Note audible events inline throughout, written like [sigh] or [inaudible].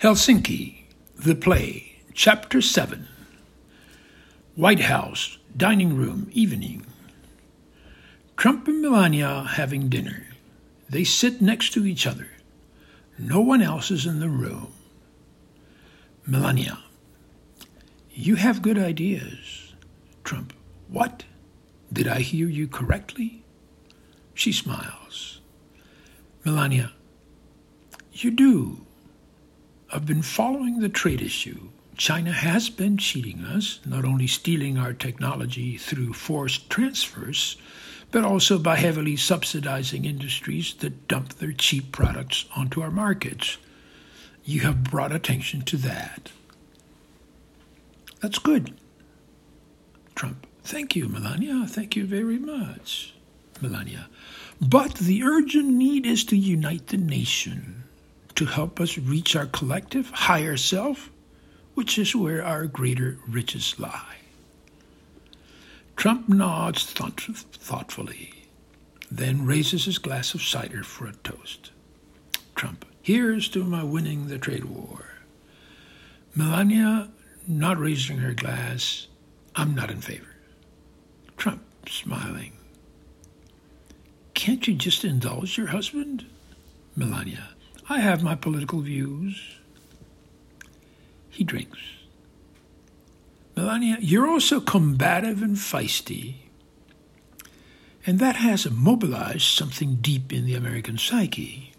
Helsinki, the play, Chapter 7. White House, dining room, evening. Trump and Melania having dinner. They sit next to each other. No one else is in the room. Melania, you have good ideas. Trump, what? Did I hear you correctly? She smiles. Melania, you do. I've been following the trade issue. China has been cheating us, not only stealing our technology through forced transfers, but also by heavily subsidizing industries that dump their cheap products onto our markets. You have brought attention to that. That's good. Trump. Thank you, Melania. Thank you very much. Melania. But the urgent need is to unite the nation to help us reach our collective higher self, which is where our greater riches lie. Trump nods thought- thoughtfully, then raises his glass of cider for a toast. Trump, here's to my winning the trade war. Melania, not raising her glass, I'm not in favor. Trump, smiling. Can't you just indulge your husband? Melania, I have my political views. He drinks. Melania, you're also combative and feisty. And that has immobilized something deep in the American psyche.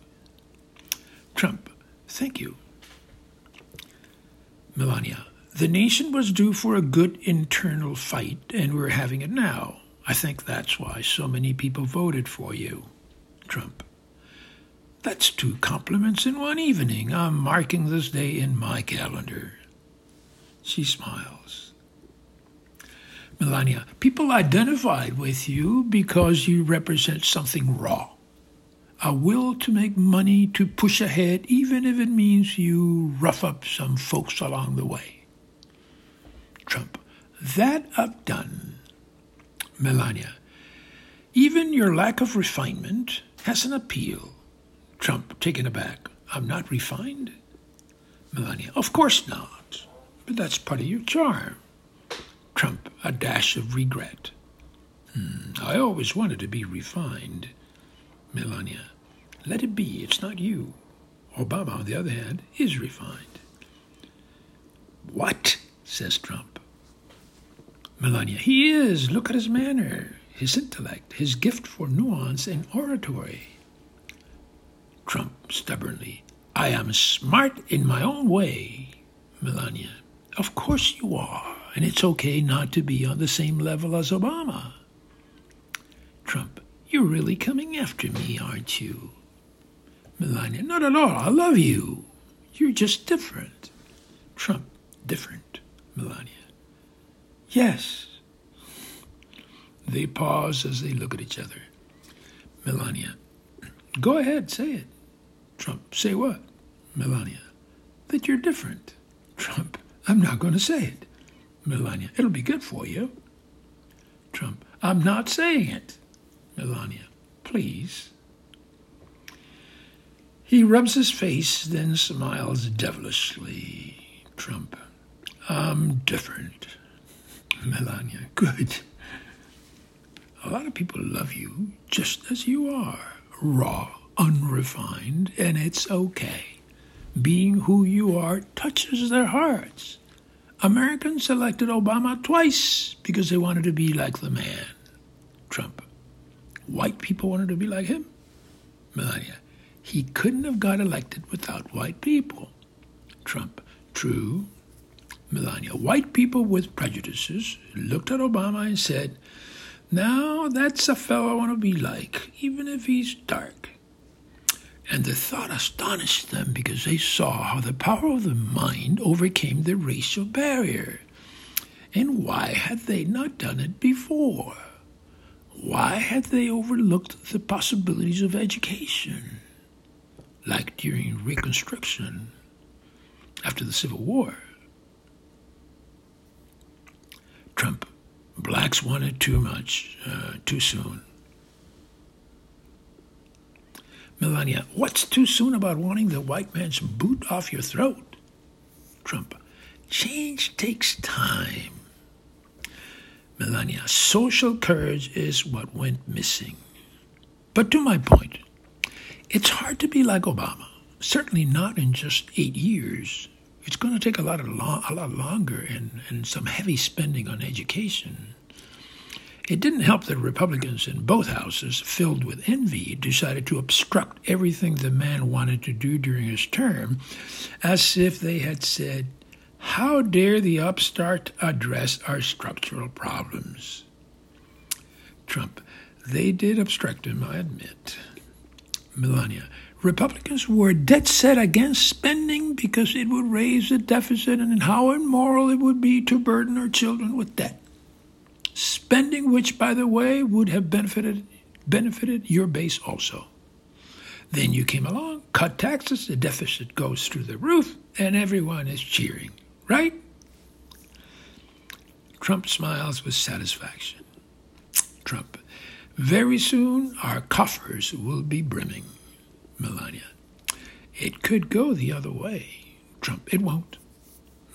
Trump, thank you. Melania, the nation was due for a good internal fight, and we're having it now. I think that's why so many people voted for you. Trump, that's two compliments in one evening. I'm marking this day in my calendar. She smiles. Melania, people identified with you because you represent something raw. A will to make money, to push ahead, even if it means you rough up some folks along the way. Trump, that I've done. Melania, even your lack of refinement has an appeal. Trump, taken aback, I'm not refined? Melania, of course not, but that's part of your charm. Trump, a dash of regret. Hmm, I always wanted to be refined. Melania, let it be, it's not you. Obama, on the other hand, is refined. What? says Trump. Melania, he is. Look at his manner, his intellect, his gift for nuance and oratory. Trump stubbornly, I am smart in my own way. Melania, of course you are, and it's okay not to be on the same level as Obama. Trump, you're really coming after me, aren't you? Melania, not at all. I love you. You're just different. Trump, different. Melania, yes. They pause as they look at each other. Melania, go ahead, say it. Trump, say what? Melania, that you're different. Trump, I'm not going to say it. Melania, it'll be good for you. Trump, I'm not saying it. Melania, please. He rubs his face, then smiles devilishly. Trump, I'm different. Melania, good. A lot of people love you just as you are, raw, unrefined, and it's okay. Being who you are touches their hearts. Americans elected Obama twice because they wanted to be like the man, Trump. White people wanted to be like him, Melania. He couldn't have got elected without white people, Trump. True, Melania. White people with prejudices looked at Obama and said, Now that's a fellow I want to be like, even if he's dark. And the thought astonished them because they saw how the power of the mind overcame the racial barrier. And why had they not done it before? Why had they overlooked the possibilities of education, like during Reconstruction after the Civil War? Trump, blacks wanted too much, uh, too soon. Melania, what's too soon about wanting the white man's boot off your throat? Trump. Change takes time. Melania, social courage is what went missing. But to my point, it's hard to be like Obama. Certainly not in just eight years. It's going to take a lot of long, a lot longer and, and some heavy spending on education. It didn't help that Republicans in both houses, filled with envy, decided to obstruct everything the man wanted to do during his term, as if they had said, How dare the upstart address our structural problems? Trump, they did obstruct him, I admit. Melania, Republicans were dead set against spending because it would raise the deficit and how immoral it would be to burden our children with debt spending which, by the way, would have benefited benefited your base also. Then you came along, cut taxes, the deficit goes through the roof, and everyone is cheering, right? Trump smiles with satisfaction. Trump, very soon our coffers will be brimming. Melania, it could go the other way. Trump, it won't.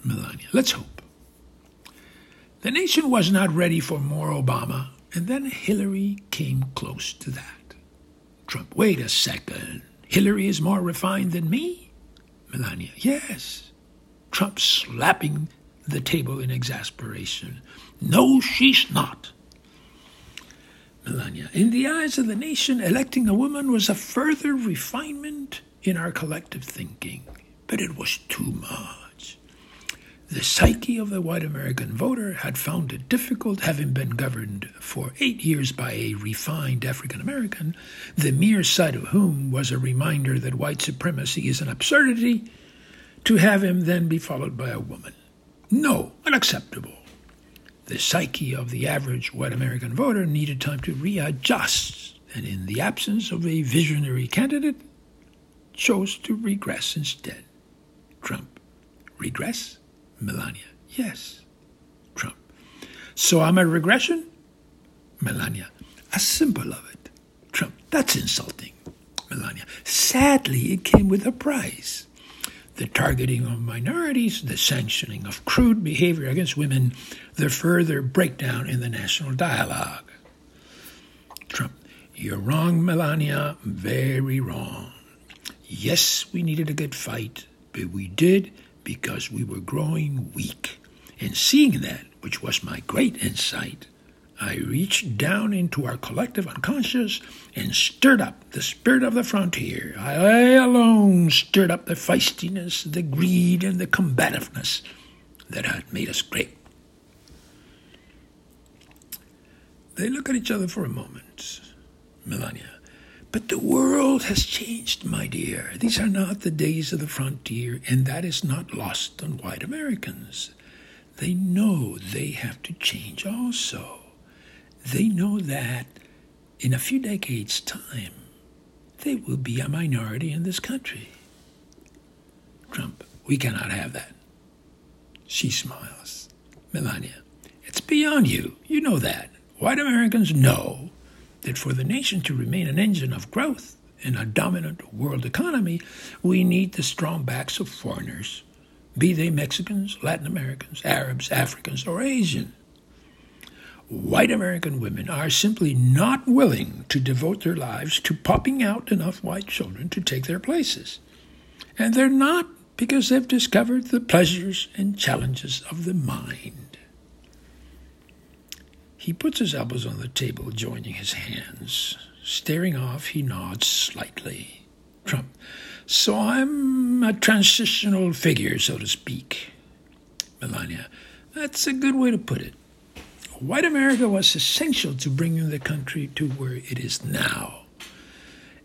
Melania, let's hope. The nation was not ready for more Obama, and then Hillary came close to that. Trump, wait a second. Hillary is more refined than me? Melania, yes. Trump slapping the table in exasperation. No, she's not. Melania, in the eyes of the nation, electing a woman was a further refinement in our collective thinking, but it was too much. The psyche of the white American voter had found it difficult, having been governed for eight years by a refined African American, the mere sight of whom was a reminder that white supremacy is an absurdity, to have him then be followed by a woman. No, unacceptable. The psyche of the average white American voter needed time to readjust, and in the absence of a visionary candidate, chose to regress instead. Trump. Regress? Melania. Yes. Trump. So I'm a regression? Melania. A symbol of it. Trump. That's insulting. Melania. Sadly, it came with a price. The targeting of minorities, the sanctioning of crude behavior against women, the further breakdown in the national dialogue. Trump. You're wrong, Melania. Very wrong. Yes, we needed a good fight, but we did because we were growing weak. And seeing that, which was my great insight, I reached down into our collective unconscious and stirred up the spirit of the frontier. I alone stirred up the feistiness, the greed, and the combativeness that had made us great. They look at each other for a moment. Melania, but the world has changed, my dear. These are not the days of the frontier, and that is not lost on white Americans. They know they have to change also. They know that in a few decades' time, they will be a minority in this country. Trump, we cannot have that. She smiles. Melania, it's beyond you. You know that. White Americans know that for the nation to remain an engine of growth in a dominant world economy, we need the strong backs of foreigners, be they Mexicans, Latin Americans, Arabs, Africans, or Asian. White American women are simply not willing to devote their lives to popping out enough white children to take their places. And they're not because they've discovered the pleasures and challenges of the mind. He puts his elbows on the table, joining his hands. Staring off, he nods slightly. Trump. So I'm a transitional figure, so to speak. Melania. That's a good way to put it. White America was essential to bringing the country to where it is now.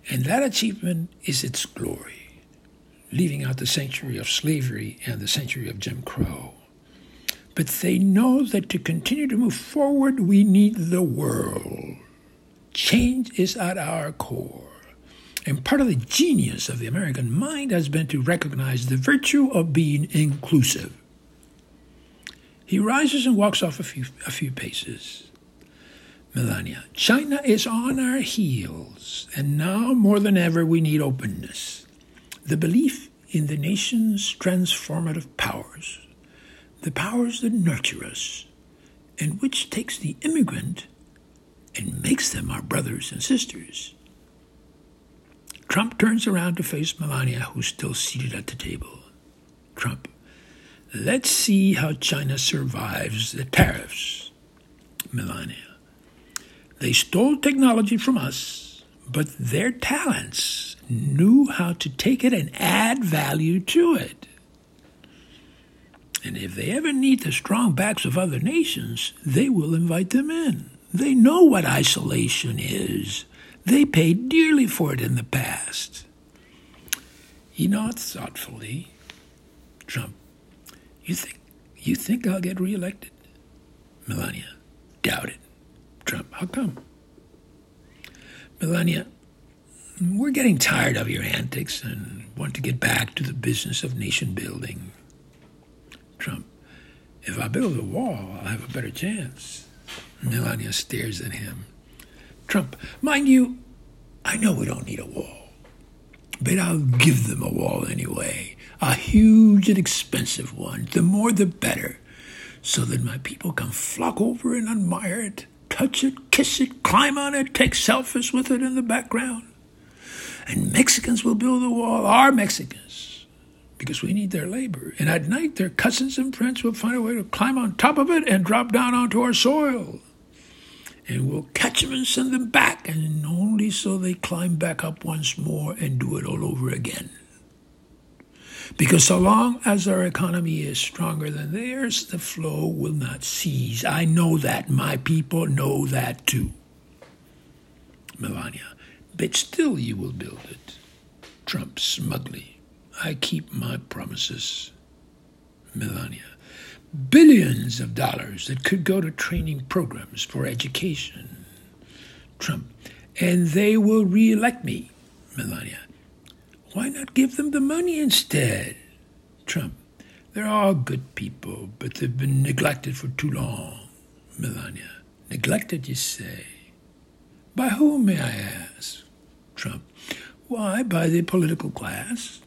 And that achievement is its glory, leaving out the century of slavery and the century of Jim Crow but they know that to continue to move forward, we need the world. Change is at our core. And part of the genius of the American mind has been to recognize the virtue of being inclusive. He rises and walks off a few, a few paces. Melania, China is on our heels, and now more than ever we need openness. The belief in the nation's transformative powers, the powers that nurture us, and which takes the immigrant and makes them our brothers and sisters. Trump turns around to face Melania, who's still seated at the table. Trump, let's see how China survives the tariffs. Melania, they stole technology from us, but their talents knew how to take it and add value to it. And if they ever need the strong backs of other nations, they will invite them in. They know what isolation is. They paid dearly for it in the past. He nods thoughtfully. Trump, you think you think I'll get reelected? Melania, doubt it. Trump, how come? Melania, we're getting tired of your antics and want to get back to the business of nation building. Trump, if I build a wall, I'll have a better chance. Melania stares at him. Trump, mind you, I know we don't need a wall, but I'll give them a wall anyway. A huge and expensive one. The more the better. So that my people can flock over and admire it, touch it, kiss it, climb on it, take selfies with it in the background. And Mexicans will build a wall, our Mexicans, because we need their labor. And at night, their cousins and friends will find a way to climb on top of it and drop down onto our soil and we'll catch them and send them back, and only so they climb back up once more and do it all over again. Because so long as our economy is stronger than theirs, the flow will not cease. I know that. My people know that too. Melania, but still you will build it. Trump smugly. I keep my promises. Melania, billions of dollars that could go to training programs for education. Trump, and they will reelect me. Melania, why not give them the money instead? Trump, they're all good people, but they've been neglected for too long. Melania, neglected, you say? By whom, may I ask? Trump, why, by the political class.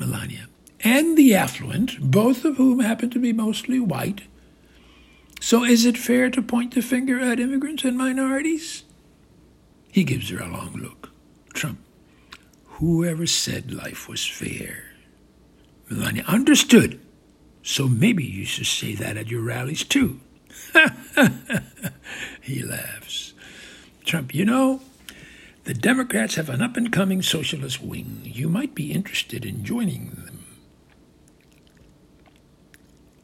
Melania, and the affluent, both of whom happen to be mostly white. So is it fair to point the finger at immigrants and minorities? He gives her a long look. Trump, whoever said life was fair? Melania, understood. So maybe you should say that at your rallies too. [laughs] he laughs. Trump, you know, the Democrats have an up and coming socialist wing. You might be interested in joining them.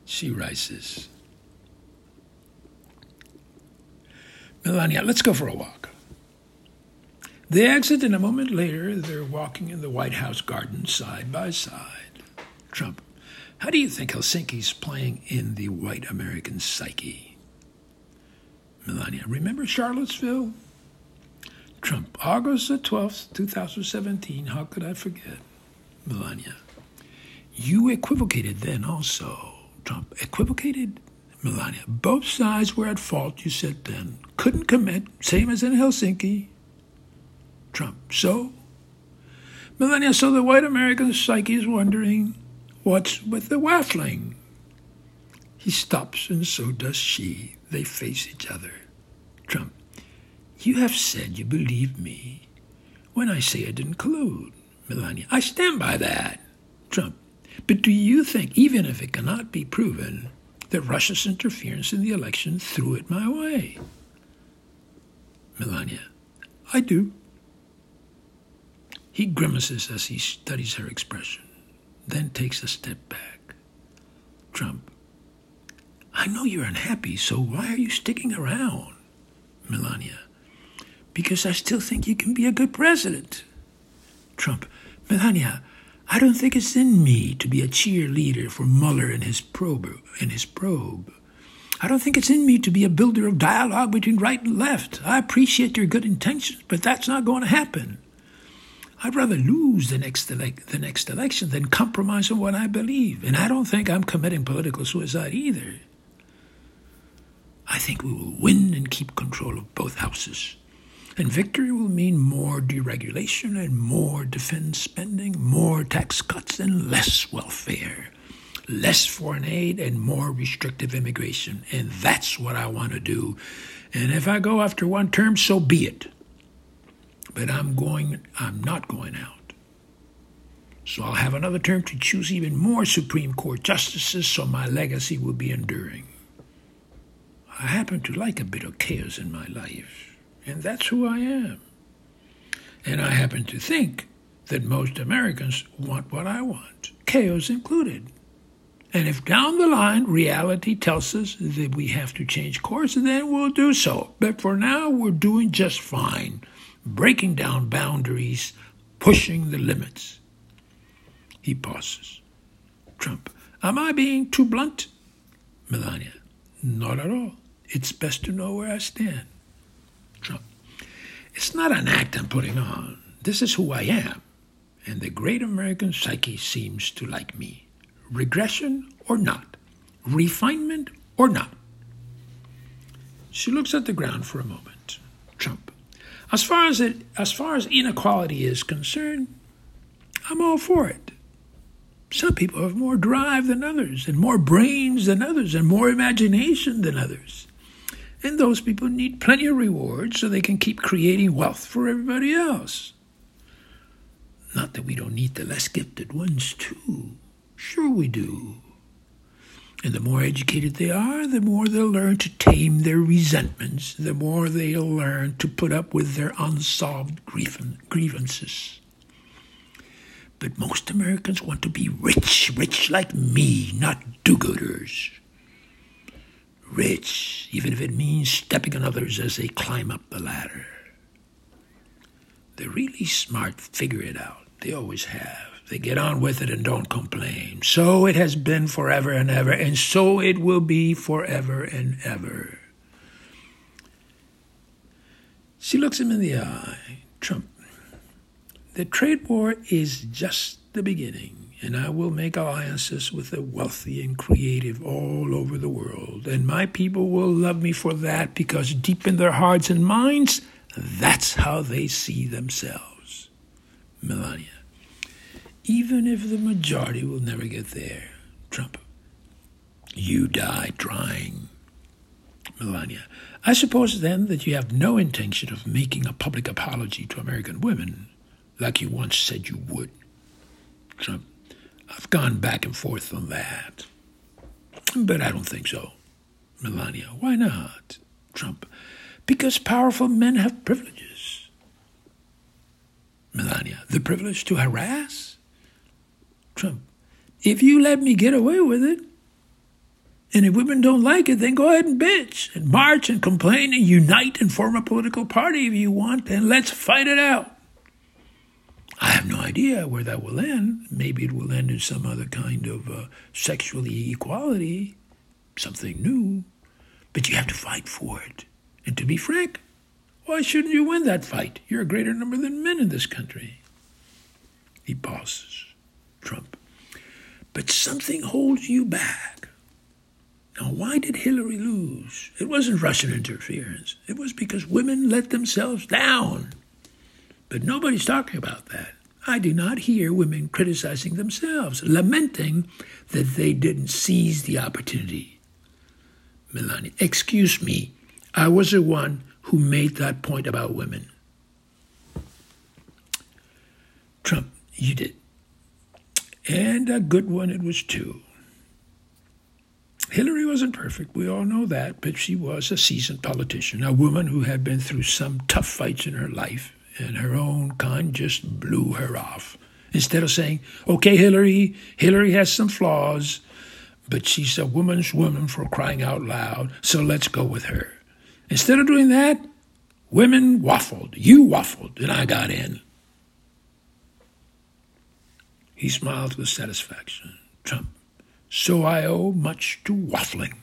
She rises. Melania, let's go for a walk. They exit, and a moment later, they're walking in the White House garden side by side. Trump, how do you think Helsinki's playing in the white American psyche? Melania, remember Charlottesville? Trump, August the 12th, 2017. How could I forget? Melania, you equivocated then also. Trump equivocated. Melania, both sides were at fault, you said then. Couldn't commit, same as in Helsinki. Trump, so? Melania, so the white American psyche is wondering what's with the waffling. He stops, and so does she. They face each other. Trump, you have said you believe me when I say I didn't collude. Melania, I stand by that. Trump, but do you think, even if it cannot be proven, that Russia's interference in the election threw it my way? Melania, I do. He grimaces as he studies her expression, then takes a step back. Trump, I know you're unhappy, so why are you sticking around? Because I still think you can be a good president. Trump, Melania, I don't think it's in me to be a cheerleader for Mueller and his probe and his probe. I don't think it's in me to be a builder of dialogue between right and left. I appreciate your good intentions, but that's not going to happen. I'd rather lose the next, ele- the next election than compromise on what I believe. And I don't think I'm committing political suicide either. I think we will win and keep control of both houses. And victory will mean more deregulation and more defense spending, more tax cuts and less welfare, less foreign aid and more restrictive immigration. And that's what I want to do. And if I go after one term, so be it. But I'm going, I'm not going out. So I'll have another term to choose even more Supreme Court justices so my legacy will be enduring. I happen to like a bit of chaos in my life, and that's who I am. And I happen to think that most Americans want what I want, chaos included. And if down the line reality tells us that we have to change course, then we'll do so. But for now, we're doing just fine, breaking down boundaries, pushing the limits. He pauses. Trump. Am I being too blunt? Melania. Not at all. It's best to know where I stand. It's not an act I'm putting on. This is who I am. And the great American psyche seems to like me. Regression or not. Refinement or not. She looks at the ground for a moment. Trump. As far as it as far as inequality is concerned, I'm all for it. Some people have more drive than others, and more brains than others, and more imagination than others. And those people need plenty of rewards so they can keep creating wealth for everybody else. Not that we don't need the less gifted ones, too. Sure, we do. And the more educated they are, the more they'll learn to tame their resentments, the more they'll learn to put up with their unsolved grievances. But most Americans want to be rich, rich like me, not do gooders. Rich, even if it means stepping on others as they climb up the ladder. The really smart figure it out. They always have. They get on with it and don't complain. So it has been forever and ever, and so it will be forever and ever. She looks him in the eye. Trump the trade war is just the beginning, and I will make alliances with the wealthy and creative all over the world. And my people will love me for that because deep in their hearts and minds, that's how they see themselves. Melania. Even if the majority will never get there, Trump. You die trying. Melania. I suppose then that you have no intention of making a public apology to American women like you once said you would. Trump, I've gone back and forth on that. But I don't think so. Melania, why not? Trump, because powerful men have privileges. Melania, the privilege to harass? Trump, if you let me get away with it, and if women don't like it, then go ahead and bitch and march and complain and unite and form a political party if you want, and let's fight it out. I have no idea where that will end. Maybe it will end in some other kind of uh, sexual equality, something new. But you have to fight for it. And to be frank, why shouldn't you win that fight? You're a greater number than men in this country. He pauses. Trump. But something holds you back. Now, why did Hillary lose? It wasn't Russian interference. It was because women let themselves down. But nobody's talking about that. I do not hear women criticizing themselves, lamenting that they didn't seize the opportunity. Melania, excuse me, I was the one who made that point about women. Trump, you did. And a good one it was too. Hillary wasn't perfect, we all know that, but she was a seasoned politician, a woman who had been through some tough fights in her life and her own kind just blew her off. Instead of saying, okay, Hillary, Hillary has some flaws, but she's a woman's woman for crying out loud, so let's go with her. Instead of doing that, women waffled. You waffled, and I got in. He smiled with satisfaction. Trump, so I owe much to waffling.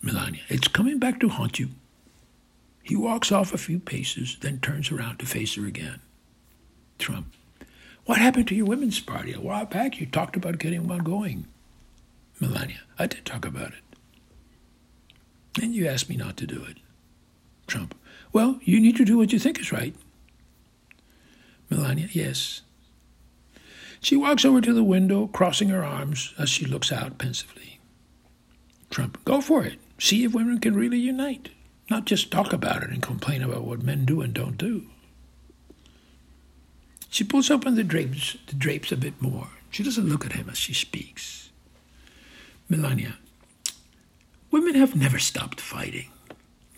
Melania, it's coming back to haunt you. He walks off a few paces, then turns around to face her again. Trump. What happened to your women's party? A while back you talked about getting one going. Melania. I did talk about it. And you asked me not to do it. Trump. Well, you need to do what you think is right. Melania, yes. She walks over to the window, crossing her arms as she looks out pensively. Trump, go for it. See if women can really unite, not just talk about it and complain about what men do and don't do. She pulls open the drapes, the drapes a bit more. She doesn't look at him as she speaks. Melania, women have never stopped fighting.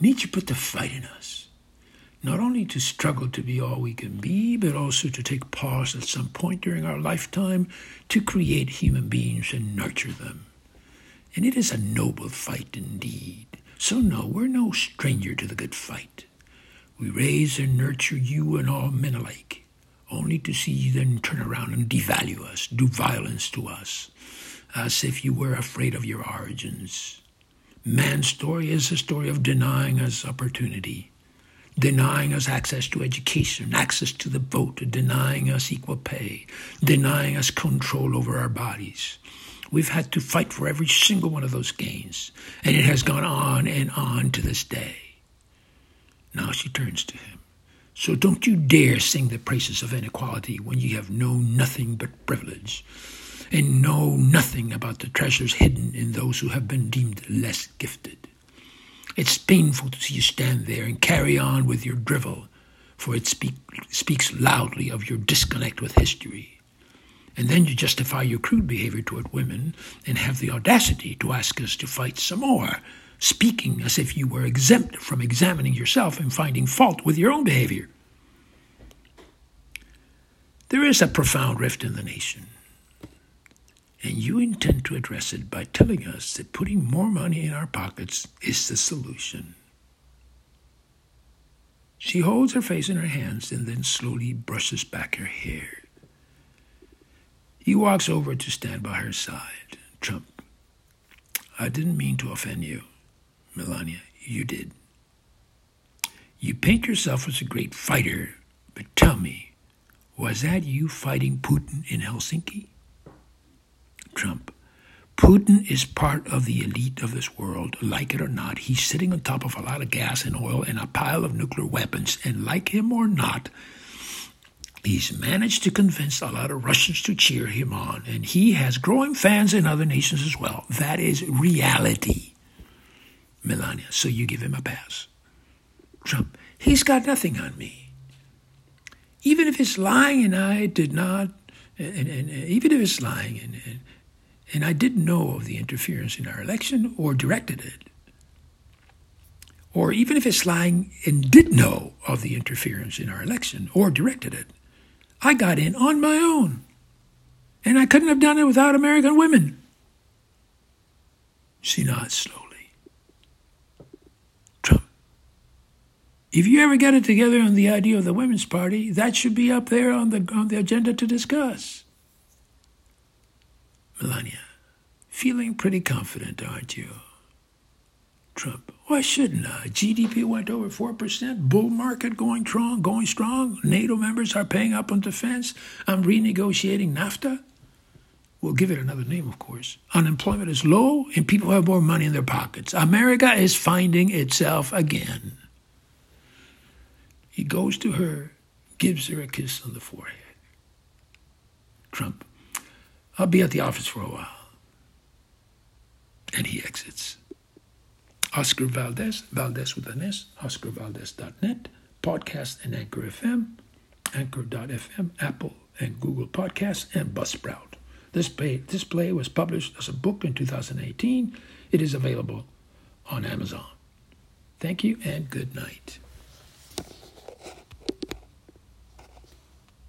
Nature put the fight in us. Not only to struggle to be all we can be, but also to take pause at some point during our lifetime to create human beings and nurture them. And it is a noble fight indeed. So, no, we're no stranger to the good fight. We raise and nurture you and all men alike only to see you then turn around and devalue us, do violence to us, as if you were afraid of your origins. Man's story is a story of denying us opportunity, denying us access to education, access to the vote, denying us equal pay, denying us control over our bodies. We've had to fight for every single one of those gains, and it has gone on and on to this day. Now she turns to him. So don't you dare sing the praises of inequality when you have known nothing but privilege and know nothing about the treasures hidden in those who have been deemed less gifted. It's painful to see you stand there and carry on with your drivel, for it speak, speaks loudly of your disconnect with history. And then you justify your crude behavior toward women and have the audacity to ask us to fight some more speaking as if you were exempt from examining yourself and finding fault with your own behavior. There is a profound rift in the nation, and you intend to address it by telling us that putting more money in our pockets is the solution. She holds her face in her hands and then slowly brushes back her hair. He walks over to stand by her side. Trump, I didn't mean to offend you. Melania, you did. You paint yourself as a great fighter, but tell me, was that you fighting Putin in Helsinki? Trump. Putin is part of the elite of this world, like it or not. He's sitting on top of a lot of gas and oil and a pile of nuclear weapons, and like him or not, he's managed to convince a lot of Russians to cheer him on, and he has growing fans in other nations as well. That is reality. Melania, so you give him a pass. Trump, he's got nothing on me. Even if it's lying and I did not, and, and, and even if it's lying and, and, and I didn't know of the interference in our election or directed it, or even if it's lying and did know of the interference in our election or directed it, I got in on my own. And I couldn't have done it without American women. She nods slowly. Trump. If you ever get it together on the idea of the Women's Party, that should be up there on the, on the agenda to discuss. Melania, feeling pretty confident, aren't you? Trump, why shouldn't uh, I? GDP went over 4%, bull market going strong, going strong. NATO members are paying up on defense. I'm renegotiating NAFTA. We'll give it another name, of course. Unemployment is low and people have more money in their pockets. America is finding itself again. He goes to her, gives her a kiss on the forehead. Trump, I'll be at the office for a while. And he exits. Oscar Valdez, Valdez with an S, oscarvaldez.net, podcast and Anchor FM, Anchor.fm, Apple and Google Podcasts, and Buzzsprout. This play, this play was published as a book in 2018. It is available on Amazon. Thank you and good night.